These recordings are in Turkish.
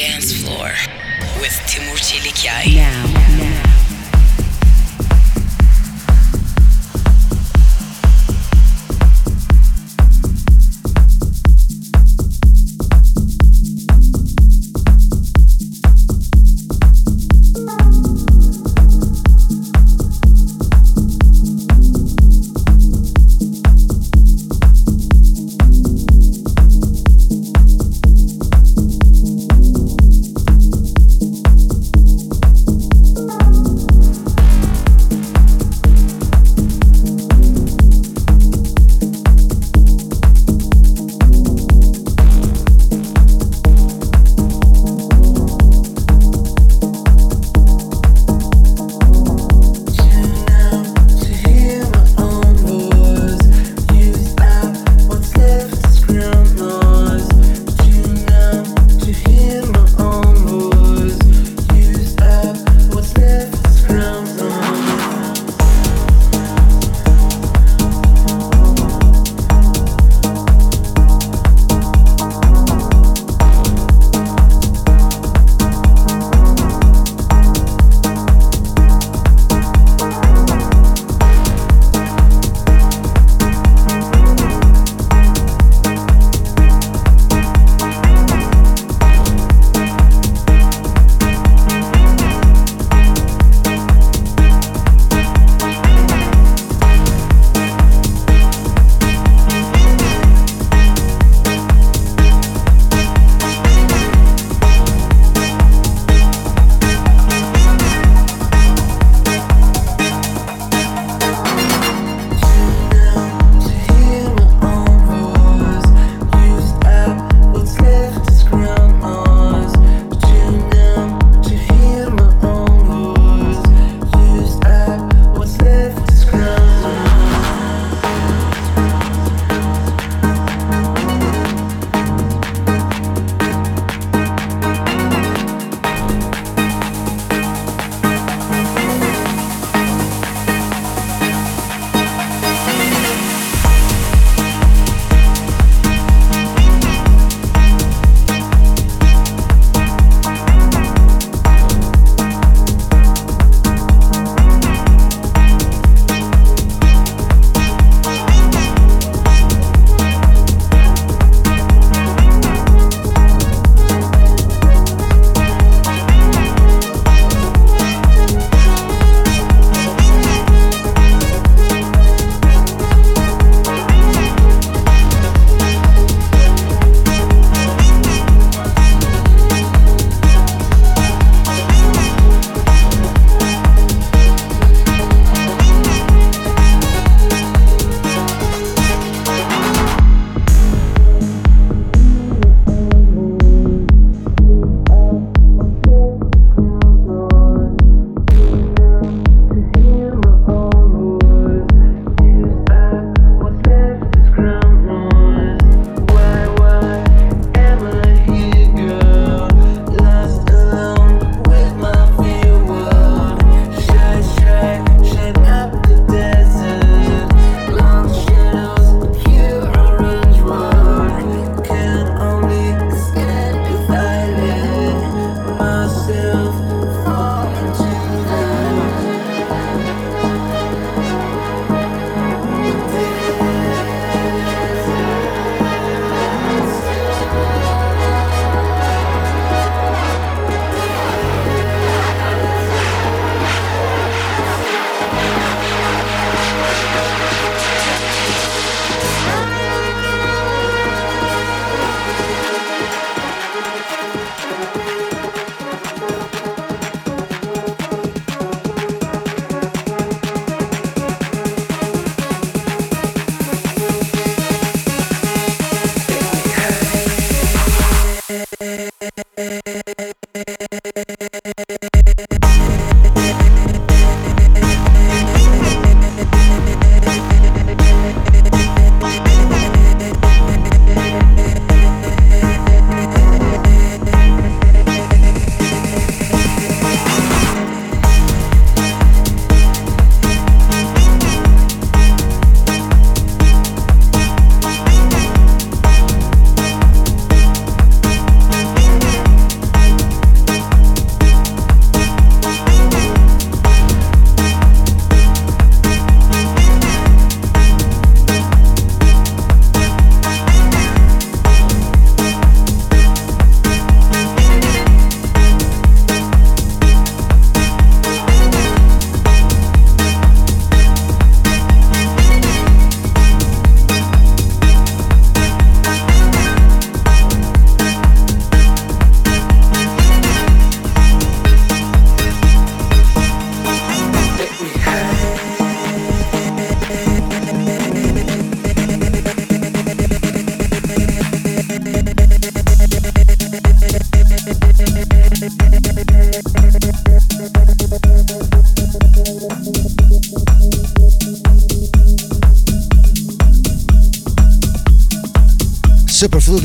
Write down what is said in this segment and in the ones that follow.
dance floor with Timur Çelikyay. Now, now.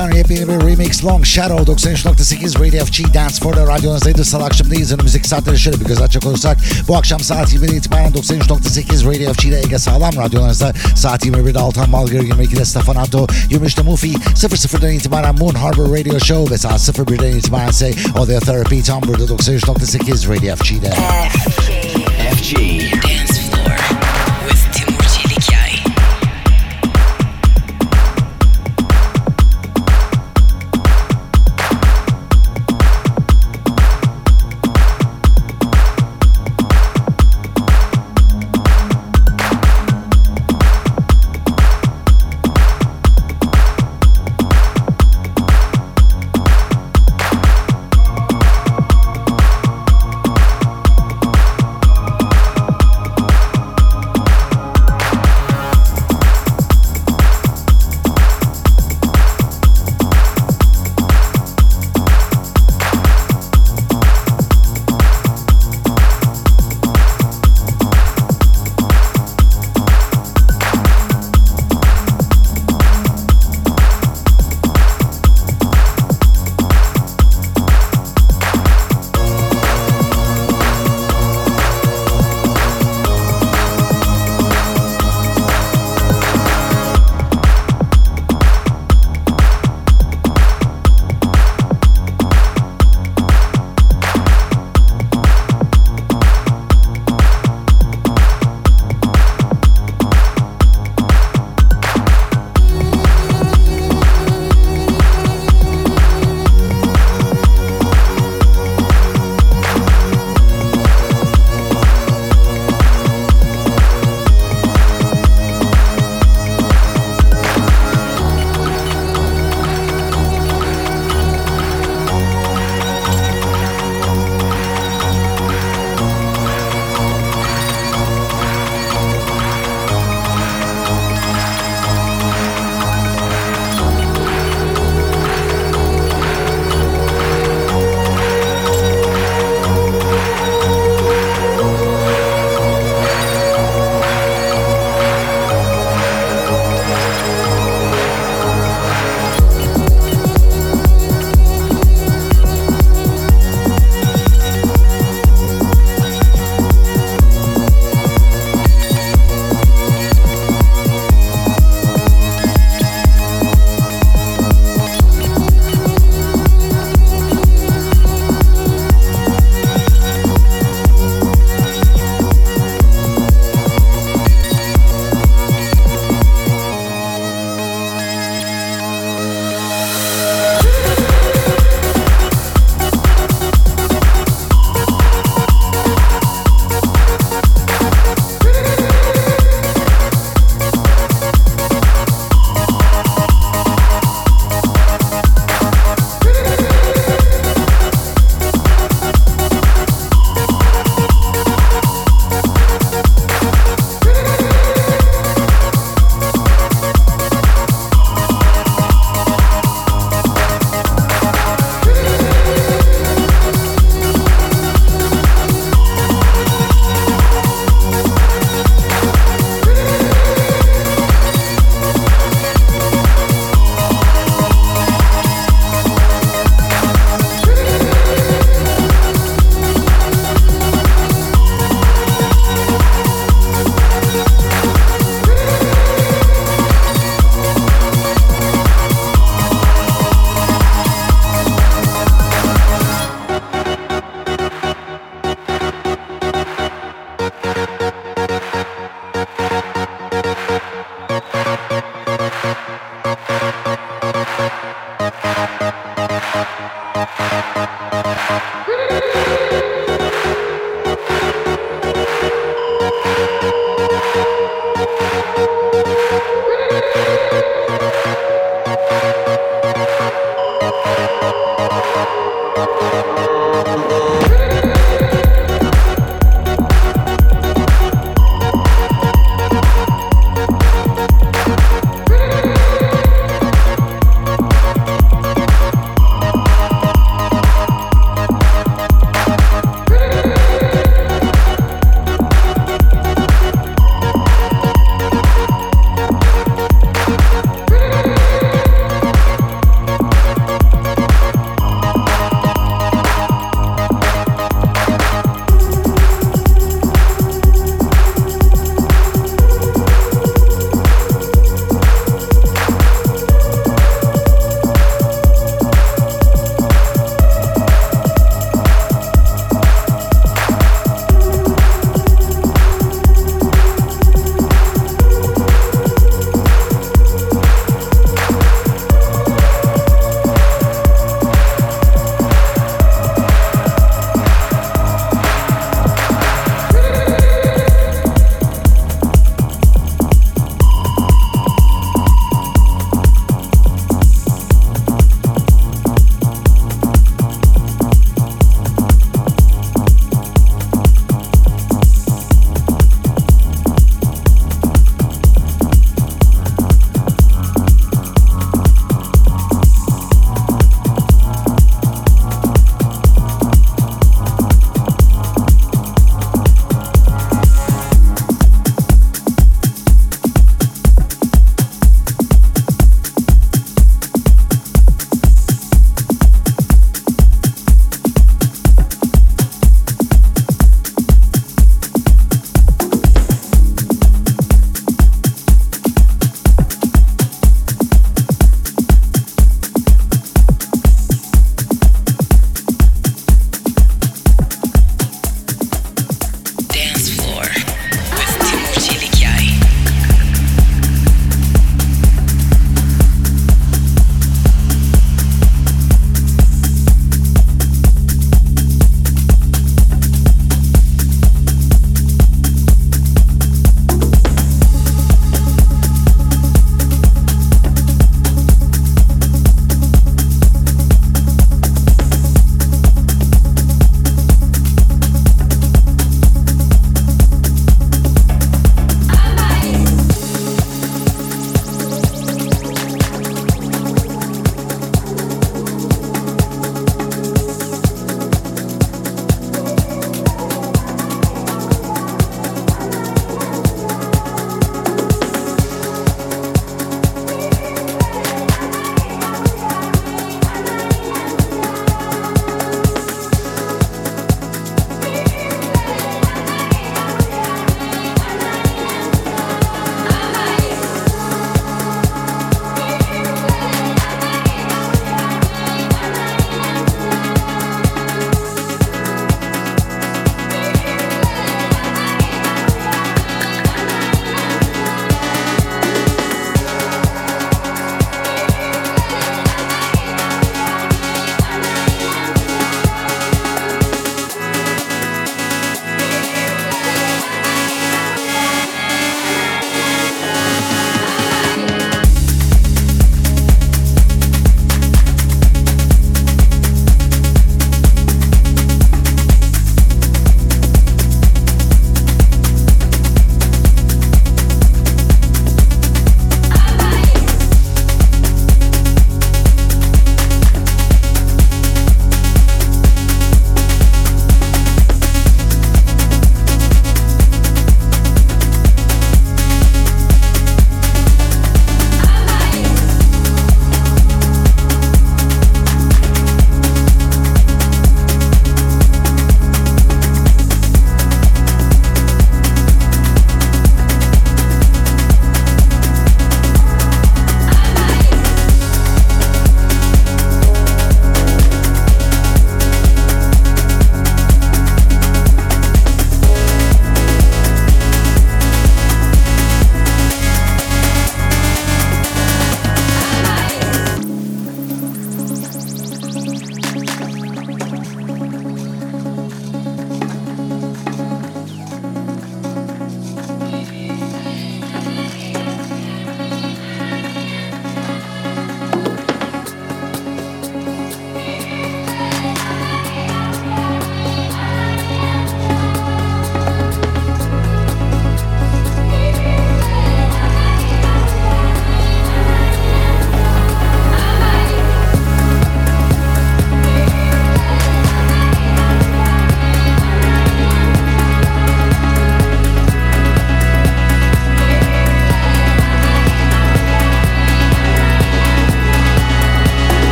Blue'dan yepyeni bir remix Long Shadow 93.8 Radio FG Dance For'da radyonuzdaydı. Salı akşamdayız. Önümüzdeki saatleri şöyle bir göz açacak olursak bu akşam saat 20'de itibaren 93.8 Radio FG'de Ege Sağlam radyolarınızda saat 21'de Altan Balgır 22'de Stefan Anto 23'te Mufi 00'dan itibaren Moon Harbor Radio Show ve saat 01'den itibaren ise Audio Therapy tam burada 93.8 Radio FG'de. FG. Dance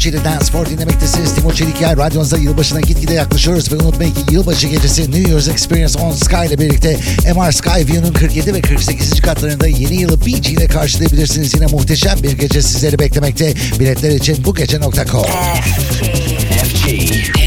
FG'de Dance for dinlemektesiniz. Timur Çelikyay radyonuzda yılbaşına gitgide yaklaşıyoruz ve unutmayın ki yılbaşı gecesi New Year's Experience on Sky ile birlikte MR Skyview'nun 47 ve 48. katlarında yeni yılı BG ile karşılayabilirsiniz. Yine muhteşem bir gece sizleri beklemekte. Biletler için bu gece.com. FG. Dance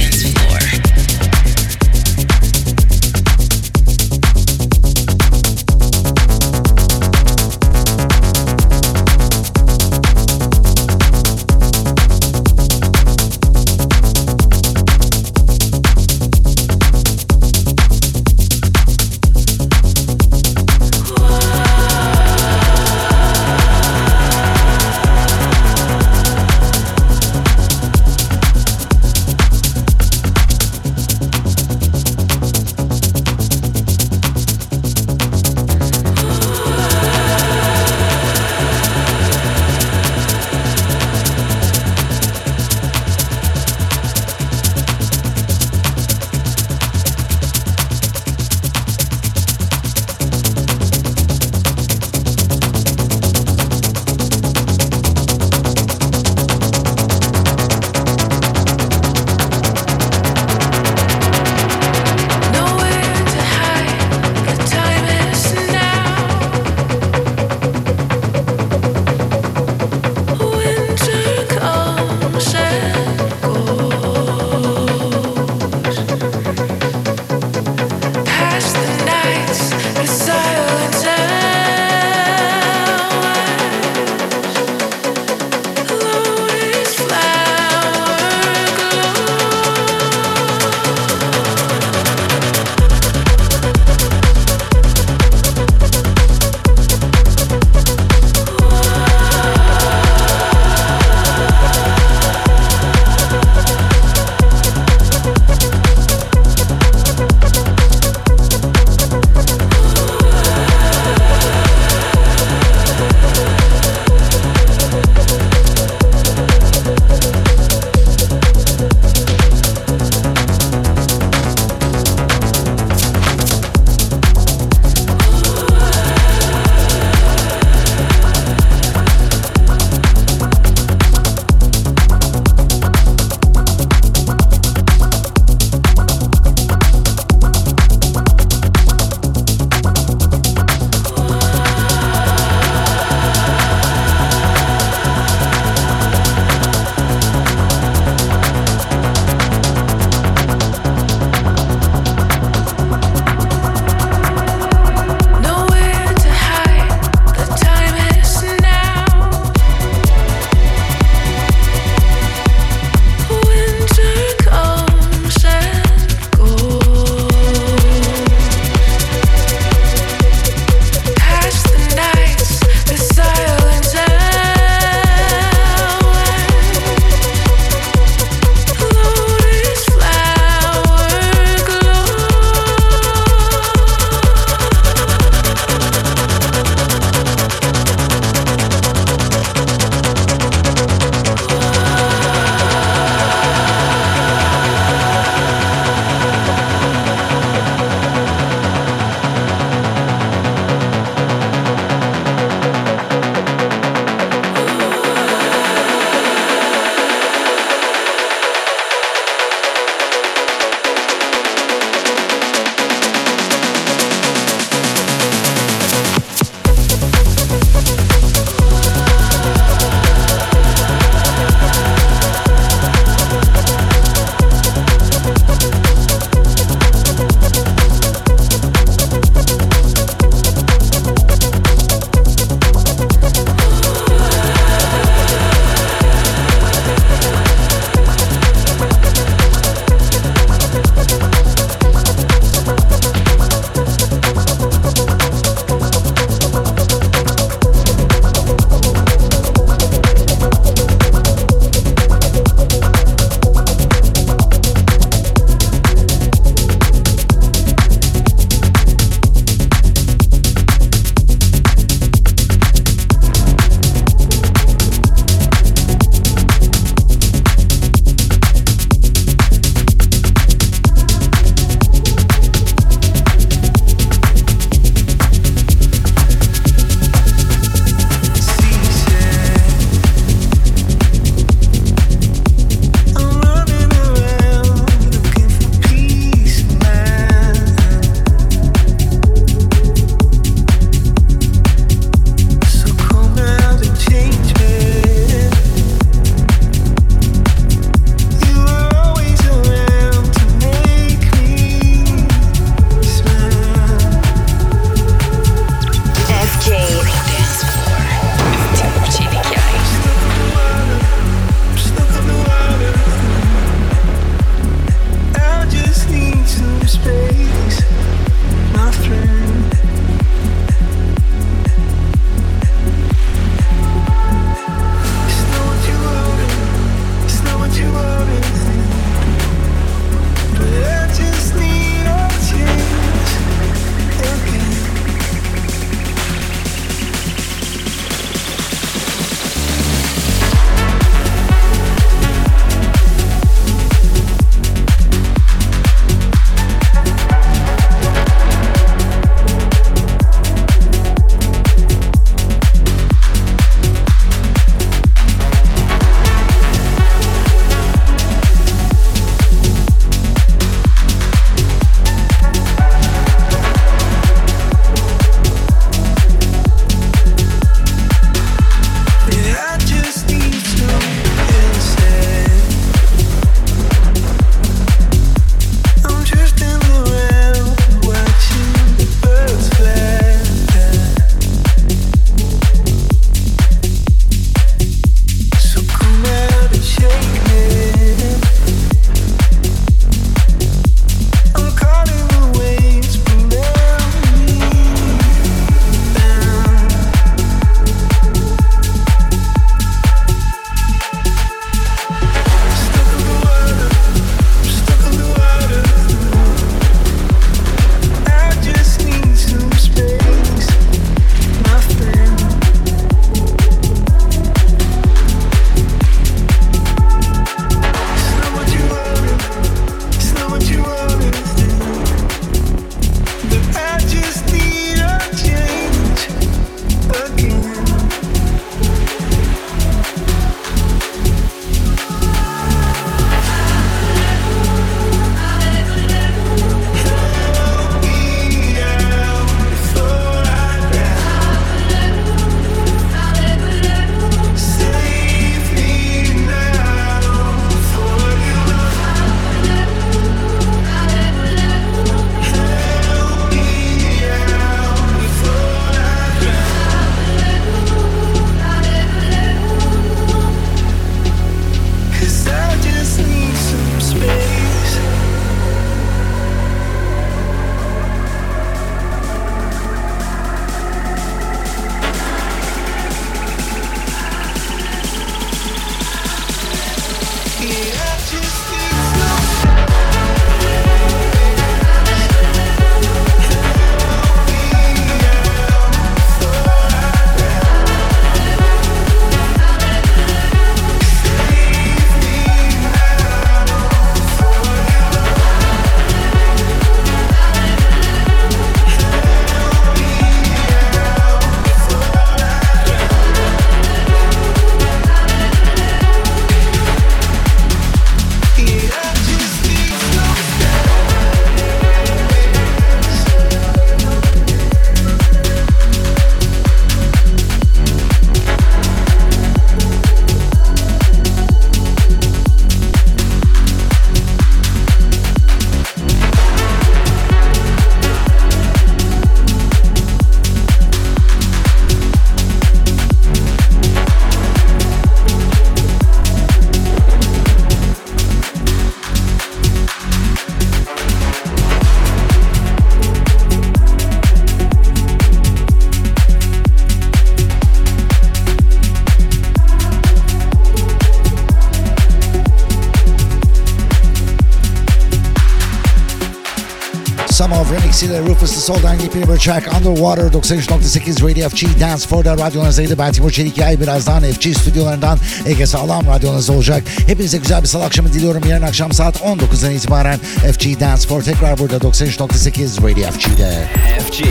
Samov Remix ile Rufus the Soul'dan yepyeni bir track Underwater 93.8 Radio FG Dance For'da radyonuzdaydı. Ben Timur Çelikay birazdan FG stüdyolarından Ege Sağlam radyonuzda olacak. Hepinize güzel bir salı akşamı diliyorum. Yarın akşam saat 19'dan itibaren FG Dance For tekrar burada 93.8 Radio FG'de. FG.